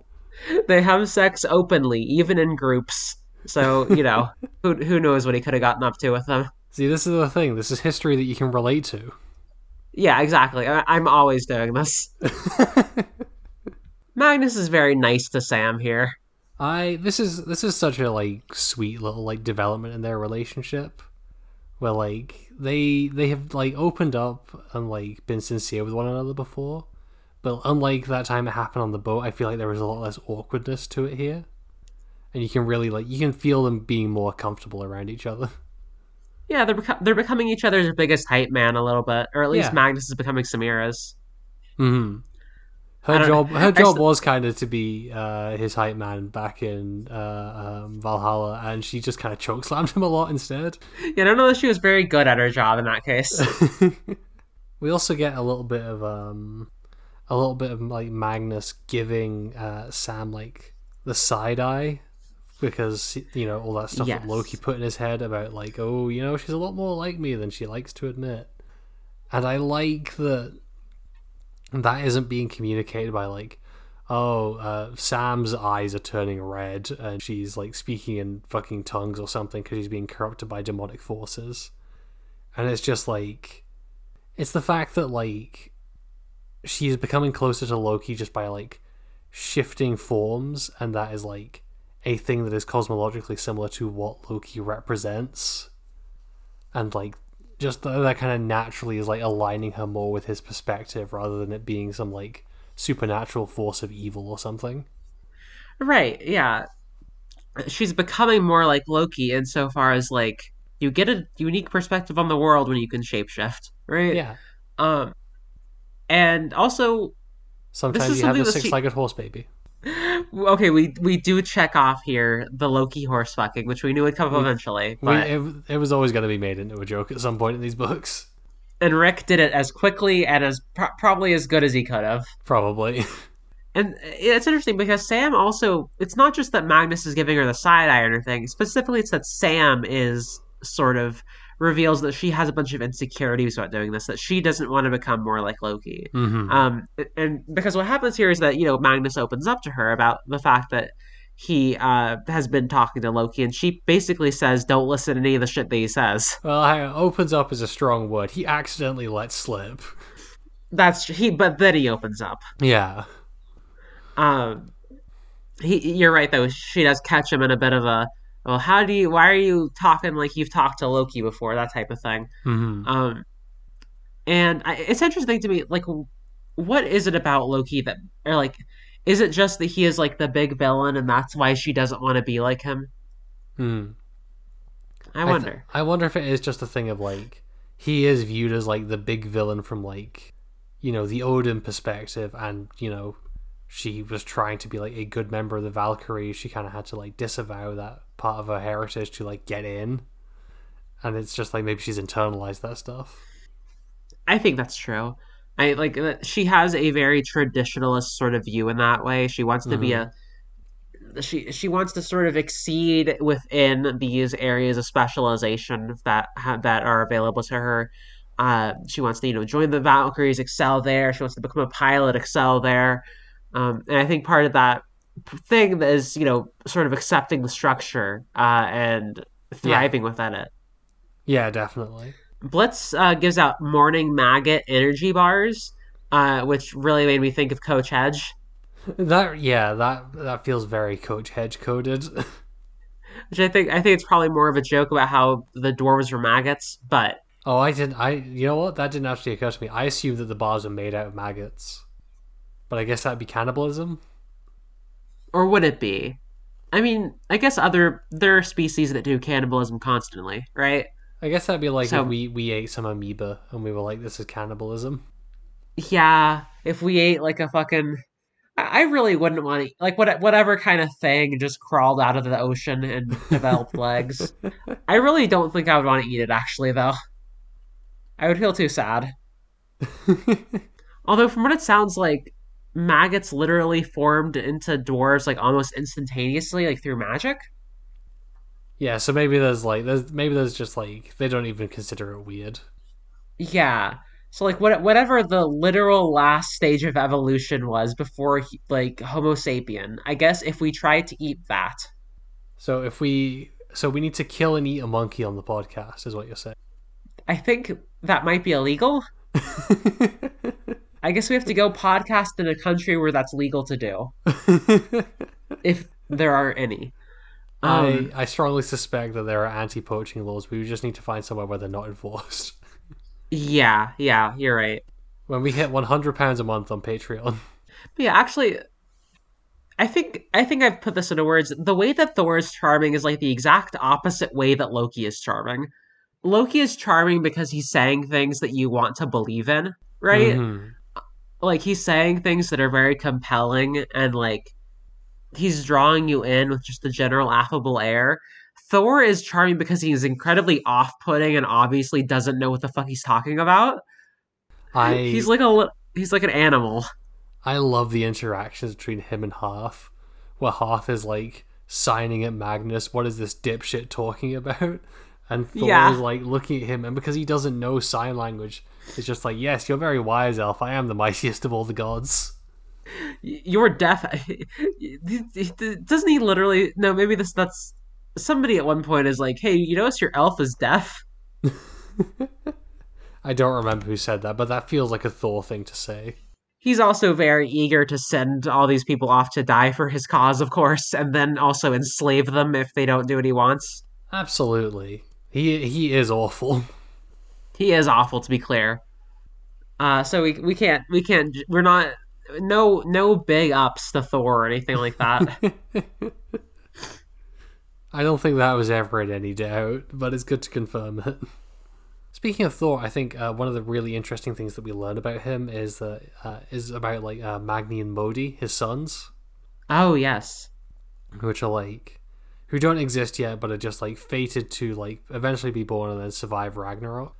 they have sex openly, even in groups. So you know, who who knows what he could have gotten up to with them? See, this is the thing. This is history that you can relate to. Yeah, exactly. I, I'm always doing this. Magnus is very nice to Sam here. I this is this is such a like sweet little like development in their relationship where like they they have like opened up and like been sincere with one another before but unlike that time it happened on the boat i feel like there was a lot less awkwardness to it here and you can really like you can feel them being more comfortable around each other Yeah, they're beco- they're becoming each other's biggest hype man a little bit, or at least Yeah. Magnus is becoming Samira's. hmm her job her job was kind of to be uh, his hype man back in uh, um, Valhalla, and she just kind of choke slammed him a lot instead. Yeah, I don't know that she was very good at her job in that case. we also get a little bit of um a little bit of like Magnus giving uh Sam like the side eye because you know all that stuff Yes. that Loki put in his head about like oh you know she's a lot more like me than she likes to admit and I like that that isn't being communicated by like oh uh, Sam's eyes are turning red and she's like speaking in fucking tongues or something because she's being corrupted by demonic forces. And it's just like it's the fact that like she's becoming closer to Loki just by like shifting forms, and that is like a thing that is cosmologically similar to what Loki represents, and like just that, that kind of naturally is like aligning her more with his perspective rather than it being some like supernatural force of evil or something. right? Yeah, she's becoming more like Loki insofar as like you get a unique perspective on the world when you can shapeshift, right? Yeah. Um, and also Sometimes you have a that she- six-legged horse baby. Okay, we we do check off here the Loki horse fucking, which we knew would come up eventually. We, it, it was always going to be made into a joke at some point in these books. and Rick did it as quickly and as pro- probably as good as he could have. Probably. And it's interesting because Sam also, it's not just that Magnus is giving her the side eye or anything. Specifically, it's that Sam is sort of reveals that she has a bunch of insecurities about doing this, that she doesn't want to become more like Loki. hmm Um, and because what happens here is that, you know, Magnus opens up to her about the fact that he uh, has been talking to Loki, and she basically says, don't listen to any of the shit that he says. Well, hang opens up is a strong word. He accidentally lets slip. That's he, but then he opens up. Yeah. Um, he, you're right though. She does catch him in a bit of a, well, how do you? Why are you talking like you've talked to Loki before? That type of thing. hmm Um, and I, it's interesting to me, like, what is it about Loki that, or like, is it just that he is like the big villain, and that's why she doesn't want to be like him? hmm I th- wonder. I wonder if it is just a thing of like he is viewed as like the big villain from like you know the Odin perspective, and you know she was trying to be like a good member of the Valkyrie. She kind of had to like disavow that part of her heritage to like get in, and it's just like maybe she's internalized that stuff. I think that's true. I like uh, she has a very traditionalist sort of view in that way. She wants to be a she she wants to sort of exceed within these areas of specialization that ha- that are available to her. Uh, she wants to you know join the Valkyries, excel there. She wants to become a pilot, excel there. Um, and I think part of that thing is you know sort of accepting the structure uh, and thriving within it. Yeah, definitely. Blitz uh, gives out morning maggot energy bars, uh, which really made me think of Coach Hedge. That yeah, that that feels very Coach Hedge coded. Which I think I think it's probably more of a joke about how the dwarves were maggots, but oh, I didn't. I you know what? That didn't actually occur to me. I assumed that the bars were made out of maggots, but I guess that'd be cannibalism. Or would it be? I mean, I guess other there are species that do cannibalism constantly, right? I guess that'd be like So- if we we ate some amoeba and we were like, "This is cannibalism." Yeah, if we ate like a fucking I I really wouldn't want to like what whatever kind of thing just crawled out of the ocean and developed legs. I really don't think I would want to eat it actually though. I would feel too sad. Although from what it sounds like maggots literally formed into dwarves like almost instantaneously like through magic. yeah, so maybe there's like there's maybe there's just like they don't even consider it weird. Yeah. So like what whatever the literal last stage of evolution was before he- like Homo sapien, I guess if we tried to eat that, So if we so we need to kill and eat a monkey on the podcast, is what you're saying. I think that might be illegal. I guess we have to go podcast in a country where that's legal to do, if there are any. Um, I I strongly suspect that there are anti-poaching laws. We just need to find somewhere where they're not enforced. yeah, yeah, you're right. When we hit 100 pounds a month on Patreon, But yeah, actually, I think I think I've put this into words. The way that Thor is charming is like the exact opposite way that Loki is charming. Loki is charming because he's saying things that you want to believe in, right? Mhm. Like he's saying things that are very compelling and like he's drawing you in with just the general affable air. Thor is charming because he's incredibly off-putting and obviously doesn't know what the fuck he's talking about. I He's like a he's like an animal. I love the interactions between him and Hearth, where Hearth is like signing at Magnus, what is this dipshit talking about? And Thor Yeah. is like looking at him, and because he doesn't know sign language, it's just like, yes, you're very wise, elf. I am the mightiest of all the gods. You're deaf. Doesn't he literally? No, maybe this. That's somebody at one point is like, "Hey, you notice your elf is deaf?" I don't remember who said that, but that feels like a Thor thing to say. He's also very eager to send all these people off to die for his cause, of course, and then also enslave them if they don't do what he wants. Absolutely. He he is awful. He is awful, to be clear. Uh, so we we can't we can't we're not no no big ups to Thor or anything like that. I don't think that was ever in any doubt, but it's good to confirm it. Speaking of Thor, I think uh, one of the really interesting things that we learn about him is that uh, is about like uh, Magni and Modi, his sons, oh yes, which are like who don't exist yet, but are just like fated to like eventually be born and then survive Ragnarok,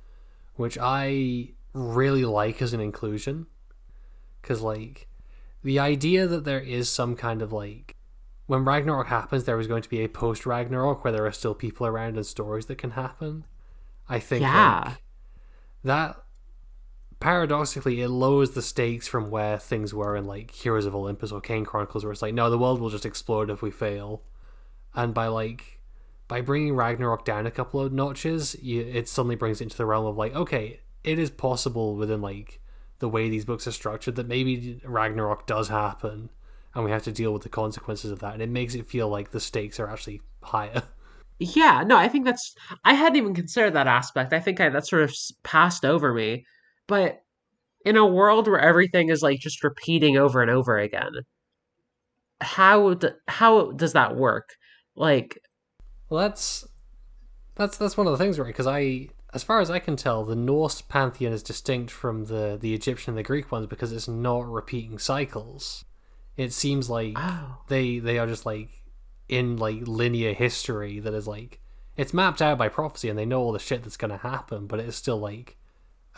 which I really like as an inclusion, because like the idea that there is some kind of like when Ragnarok happens, there is going to be a post Ragnarok where there are still people around and stories that can happen. I think Yeah. like, that paradoxically it lowers the stakes from where things were in like Heroes of Olympus or Kane Chronicles, where it's like, no, the world will just explode if we fail, and by like by bringing Ragnarok down a couple of notches, you, it suddenly brings it into the realm of like, okay, it is possible within like the way these books are structured that maybe Ragnarok does happen, and we have to deal with the consequences of that, and it makes it feel like the stakes are actually higher. yeah. No, I think that's. I hadn't even considered that aspect. I think I that sort of passed over me. But in a world where everything is like just repeating over and over again, how d- how does that work? Like, Well, that's that's that's one of the things, right? Because I, as far as I can tell, the Norse pantheon is distinct from the the Egyptian and the Greek ones because it's not repeating cycles. It seems like oh, they they are just like in like linear history that is like it's mapped out by prophecy and they know all the shit that's going to happen, but it's still like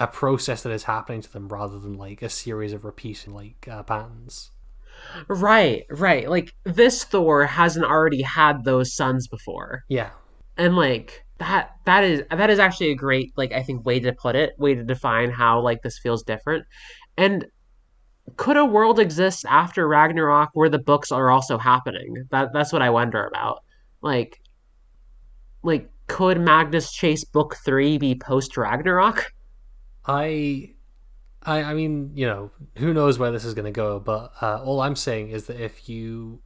a process that is happening to them rather than like a series of repeating like uh, patterns. Right, right. Like this Thor hasn't already had those sons before. Yeah, and like that that is that is actually a great like i think way to put it way to define how like this feels different. And could a world exist after ragnarok where the books are also happening? That that's what i wonder about. Like like could magnus chase book three be post ragnarok I, I, I mean, you know, who knows where this is going to go? But uh, all I'm saying is that if you,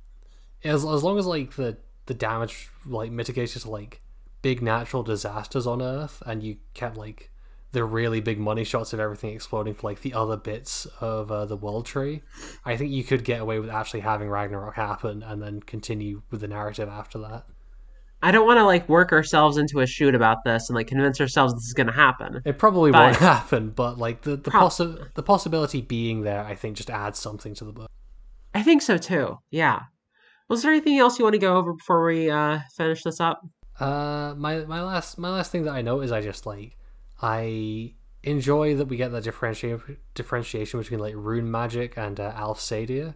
as as long as like the the damage like mitigated to like big natural disasters on Earth, and you kept like the really big money shots of everything exploding for like the other bits of uh, the world tree. I think you could get away with actually having Ragnarok happen and then continue with the narrative after that. I don't want to like work ourselves into a shoot about this and like convince ourselves this is going to happen. It probably But- won't happen, but like the the, Prob- possi- the possibility being there, I think just adds something to the book. I think so too. Yeah. Was there anything else you want to go over before we uh, finish this up? Uh, my my last my last thing that I know is I just like I enjoy that we get that differentiation differentiation between like rune magic and uh, Alf Seidr,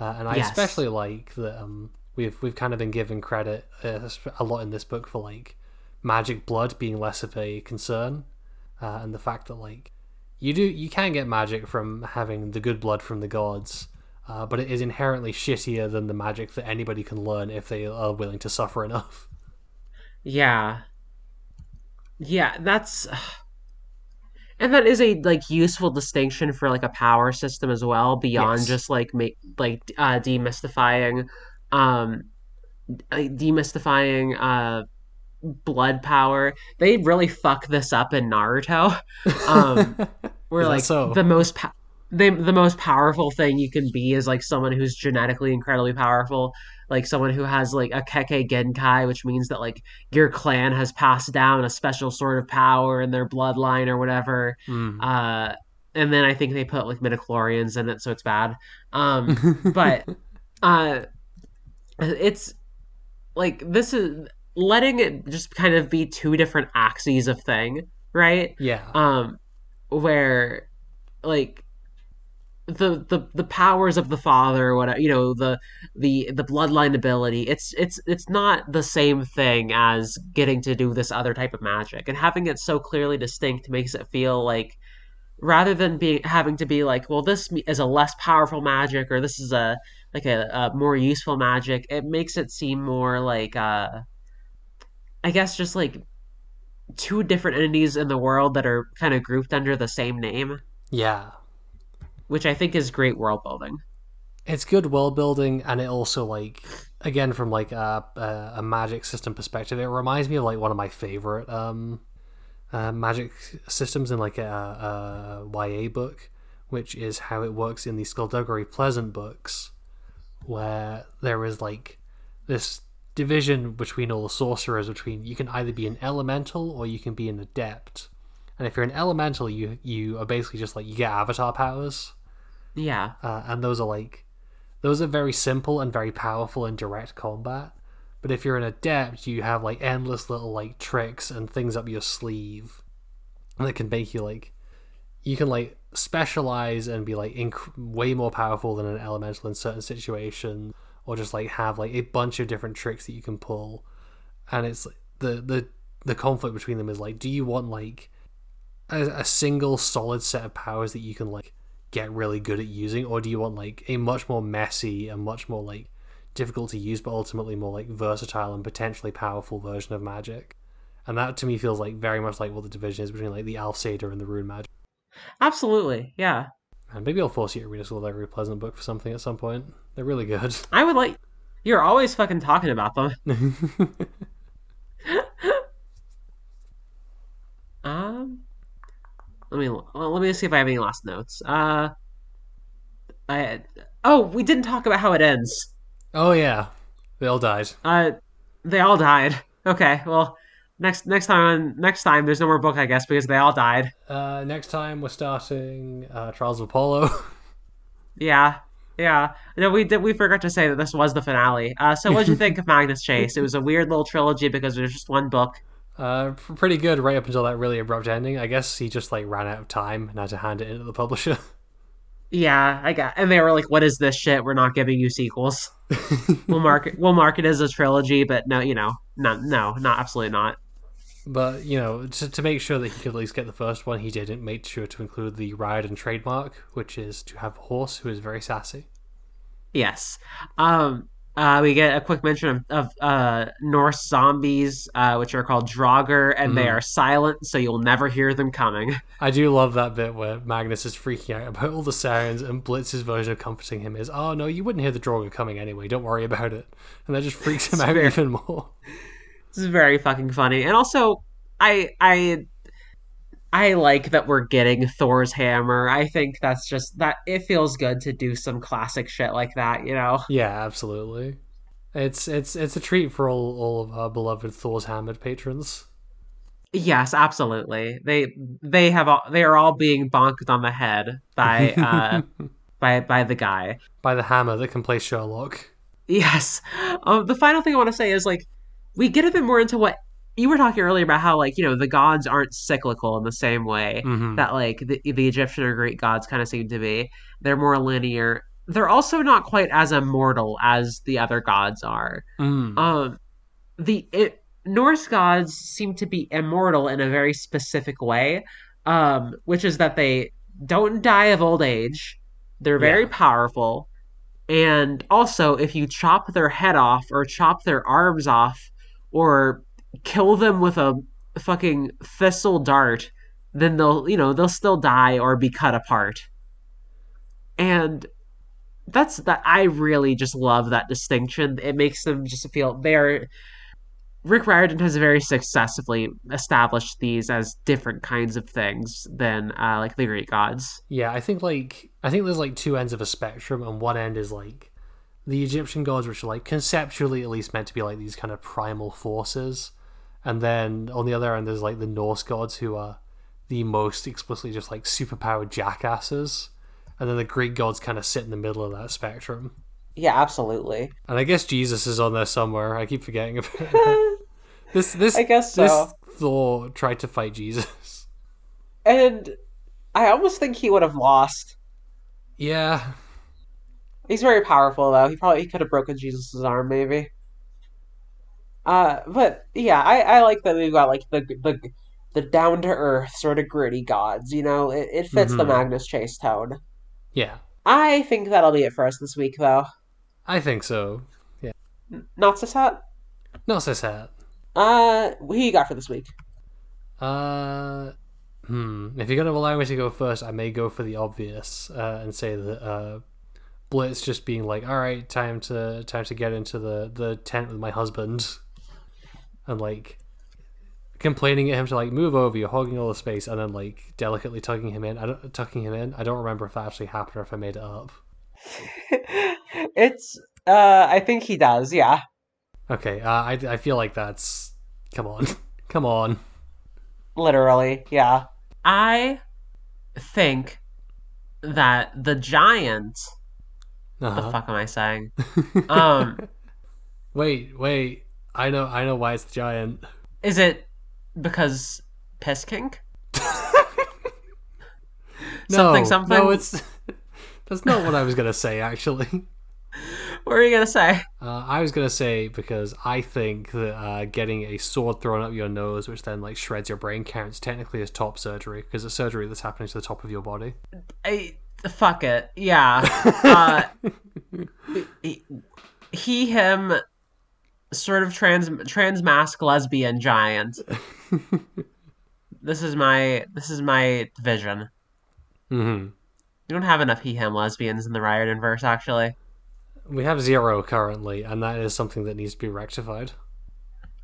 uh, and I Yes. especially like that um we've we've kind of been given credit uh, a lot in this book for like magic blood being less of a concern, uh, and the fact that like you do you can get magic from having the good blood from the gods. Uh, but it is inherently shittier than the magic that anybody can learn if they are willing to suffer enough. Yeah. Yeah, that's and that is a like useful distinction for like a power system as well beyond Yes. just like make like uh demystifying um uh, demystifying uh blood power. They really fuck this up in Naruto. Um where like so? the most po- they, the most powerful thing you can be is like someone who's genetically incredibly powerful like someone who has like a kekkei genkai which means that like your clan has passed down a special sort of power in their bloodline or whatever Mm. uh and then i think they put like midichlorians in it so it's bad um but uh it's like this is letting it just kind of be two different axes of thing right? Yeah, um where like the the the powers of the father what you know the the the bloodline ability it's it's it's not the same thing as getting to do this other type of magic and having it so clearly distinct makes it feel like rather than being having to be like well this is a less powerful magic or this is a like a, a more useful magic it makes it seem more like uh i guess just like two different entities in the world that are kind of grouped under the same name, yeah. which I think is great world building. It's good world building, and it also like again from like a, a a magic system perspective, it reminds me of like one of my favorite um uh, magic systems in like a, a YA book, which is how it works in the Skulduggery Pleasant books, where there is like this division between all the sorcerers between you can either be an elemental or you can be an adept. And if you're an elemental, you you are basically just like you get avatar powers. Yeah, uh, and those are like those are very simple and very powerful in direct combat. But if you're an adept you have like endless little like tricks and things up your sleeve that can make you like you can like specialize and be like inc- way more powerful than an elemental in certain situations or just like have like a bunch of different tricks that you can pull. And it's the the the conflict between them is like do you want like a, a single solid set of powers that you can like get really good at using or do you want like a much more messy and much more like difficult to use but ultimately more like versatile and potentially powerful version of magic? And that to me feels like very much like what the division is between like the Alf and the Rune magic absolutely. Yeah, and maybe I'll force you to read a Skulduggery Pleasant book for something at some point they're really good I would like. You're always fucking talking about them. Um, let me let me see if I have any last notes. Uh, I oh we didn't talk about how it ends. oh yeah they all died Uh, they all died. Okay, well, next next time next time there's no more book I guess because they all died. uh, next time we're starting uh, Trials of Apollo Yeah, yeah. No, we did. We forgot to say that this was the finale. Uh, so what did you think of Magnus Chase? It was a weird little trilogy because there's just one book. Uh, pretty good right up until that really abrupt ending. I guess he just like ran out of time and had to hand it in to the publisher. Yeah, I got. And they were like, "What is this shit? We're not giving you sequels. We'll mark it. We'll mark it as a trilogy, but no, you know, no, no, not absolutely not." But you know, to, to make sure that he could at least get the first one, he didn't make sure to include the Riordan trademark, which is to have a horse who is very sassy. Yes. Um. Uh, we get a quick mention of, of uh, Norse zombies, uh, which are called Draugr, and they Mhm. are silent, so you'll never hear them coming. I do love that bit where Magnus is freaking out about all the sounds, and Blitz's version of comforting him is, "Oh no, you wouldn't hear the Draugr coming anyway. Don't worry about it." And that just freaks him out even more. This is very fucking funny, and also, I I I like that we're getting Thor's hammer. I think that's just that it feels good to do some classic shit like that, you know. Yeah, absolutely. It's it's it's a treat for all all of our beloved Thor's hammered patrons. Yes, absolutely. They they have all they are all being bonked on the head by uh by by the guy. By the hammer that can play Sherlock. Yes. Um, the final thing I want to say is like we get a bit more into what you were talking earlier about how like you know the gods aren't cyclical in the same way Mhm. that like the, the Egyptian or Greek gods kind of seem to be. They're more linear. They're also not quite as immortal as the other gods are. Mm. Um, the it, Norse gods seem to be immortal in a very specific way, um, which is that they don't die of old age. They're very Yeah. powerful, and also if you chop their head off or chop their arms off or kill them with a fucking thistle dart, then they'll you know they'll still die or be cut apart. And that's that I really just love that distinction. It makes them just feel they're Rick Riordan has very successfully established these as different kinds of things than uh, like the Greek gods. Yeah, I think like I think there's like two ends of a spectrum, and one end is like the Egyptian gods, which are like conceptually at least meant to be like these kind of primal forces, and then on the other end there's like the Norse gods, who are the most explicitly just like superpowered jackasses, and then the Greek gods kind of sit in the middle of that spectrum. Yeah, absolutely. And I guess Jesus is on there somewhere. I keep forgetting about this. This I guess this so. Thor tried to fight Jesus. And I almost think he would have lost. Yeah, He's very powerful though. He probably he could have broken Jesus' arm maybe. Uh, but yeah, I, I like that we've got like the the the down to earth sort of gritty gods. You know, it, it fits the Mhm. Magnus Chase tone. yeah, I think that'll be it for us this week though. I think so. Yeah. Not so sad. Not so sad. Uh, who you got for this week? Uh, hmm. If you're gonna allow me to go first, I may go for the obvious uh, and say that uh, Blitz just being like, "All right, time to time to get into the the tent with my husband," and like complaining at him to like move over, you're hogging all the space, and then like delicately tugging him in. I don't tucking him in. I don't remember if that actually happened or if I made it up. it's uh, I think he does. Yeah. Okay, uh, I I feel like that's come on, come on. Literally, yeah. I think that the giant. The Uh-huh. fuck am I saying? Um, wait, wait. I know, I know why it's the giant. is it because piss kink? No, Something, something. No, it's that's not what I was gonna say. Actually, What were you gonna say? uh, I was gonna say because I think that uh, getting a sword thrown up your nose, which then like shreds your brain, counts technically as top surgery because it's surgery that's happening to the top of your body. I fuck it. Yeah. Uh, he, him, sort of trans trans mask lesbian giant. this is my this is my vision. Mm-hmm. We don't have enough he him lesbians in the Riordan verse, actually. We have zero currently, and that is something that needs to be rectified.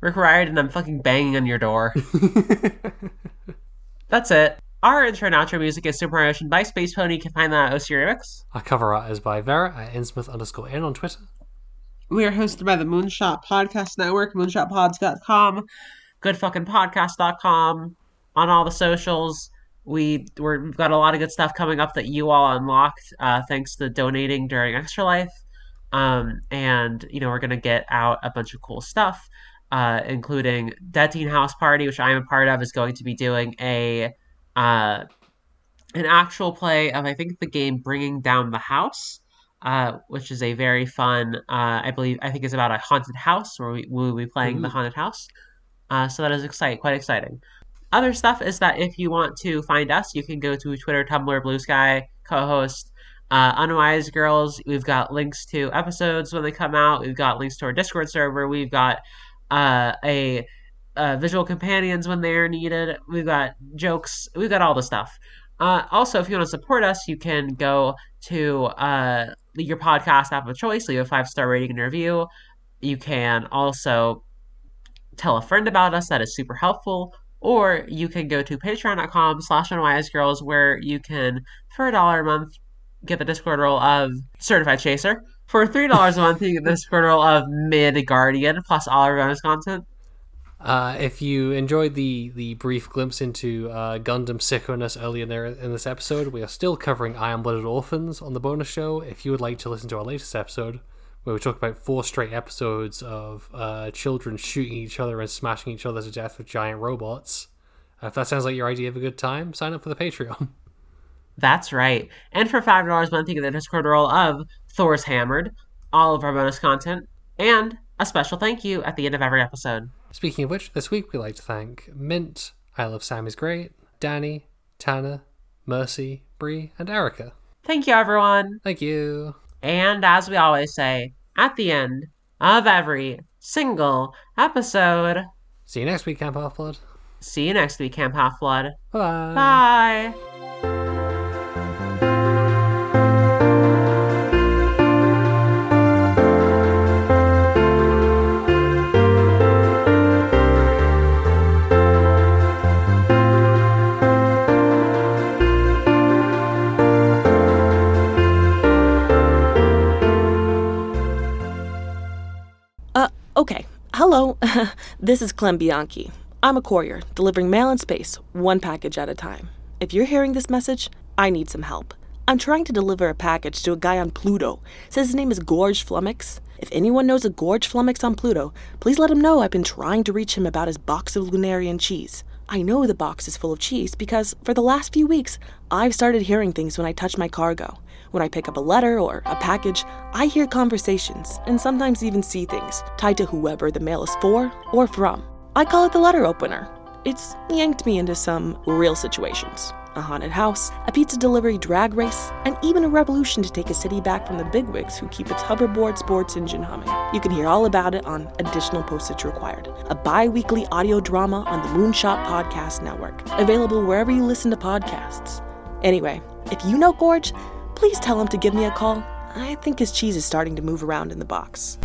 Rick Riordan, I'm fucking banging on your door. That's it. Our intro and outro music is Super Mariocean by spacepony. You can find that at OC Remix. Our cover art is by Vera at Innsmouth underscore Inn on Twitter. We are hosted by the Moonshot Podcast Network, moonshotpods.com, goodfuckingpodcast.com, on all the socials. We, we're, we've got a lot of good stuff coming up that you all unlocked uh, thanks to donating during Extra Life. Um, and, you know, we're going to get out a bunch of cool stuff, uh, including Dead Teen House Party, which I'm a part of, is going to be doing a uh, an actual play of, I think, the game Bringing Down the House uh, which is a very fun. Uh, I believe I think it's about a haunted house where we will be playing the haunted house. Uh, so that is exciting, quite exciting. Other stuff is that if you want to find us, you can go to Twitter, Tumblr, Blue Sky, Cohost, uh, Unwise Girls. We've got links to episodes when they come out. We've got links to our Discord server. We've got uh, a uh, visual companions when they are needed. We've got jokes. We've got all the stuff. Uh, also, if you want to support us, you can go to uh, your podcast app of choice, leave a five star rating and review. You can also tell a friend about us, that is super helpful. Or you can go to patreon.com slash girls where you can, for a dollar a month, get the Discord role of Certified Chaser. For $3 a month, you get the Discord role of Mid Guardian, plus all our bonus content. Uh, if you enjoyed the the brief glimpse into uh, Gundam sickerness earlier there in this episode, we are still covering Iron Blooded Orphans on the bonus show. If you would like to listen to our latest episode, where we talk about four straight episodes of uh, children shooting each other and smashing each other to death with giant robots, if that sounds like your idea of a good time, sign up for the Patreon. That's right. And for $5 a month, you get the Discord role of Thor's Hammered, all of our bonus content, and a special thank you at the end of every episode. Speaking of which, this week we'd like to thank Mint, I Love Sam is Great, Danny, Tanner, Mercy, Bree, and Erica. Thank you, everyone. Thank you. And as we always say, at the end of every single episode, See you next week, Camp Half Blood. see you next week, Camp Half Blood. Bye. Bye. this is Clem Bianchi. I'm a courier, delivering mail in space, one package at a time. If you're hearing this message, I need some help. I'm trying to deliver a package to a guy on Pluto. Says his name is Gorge Flummox. If anyone knows a Gorge Flummox on Pluto, please let him know I've been trying to reach him about his box of Lunarian cheese. I know the box is full of cheese because for the last few weeks, I've started hearing things when I touch my cargo. When I pick up a letter or a package, I hear conversations and sometimes even see things tied to whoever the mail is for or from. I call it the letter opener. It's yanked me into some real situations a haunted house, a pizza delivery drag race, and even a revolution to take a city back from the bigwigs who keep its hoverboard sports engine humming. You can hear all about it on Additional Postage Required, a bi weekly audio drama on the Moonshot Podcast Network, available wherever you listen to podcasts. Anyway, if you know Gorge, please tell him to give me a call. I think his cheese is starting to move around in the box.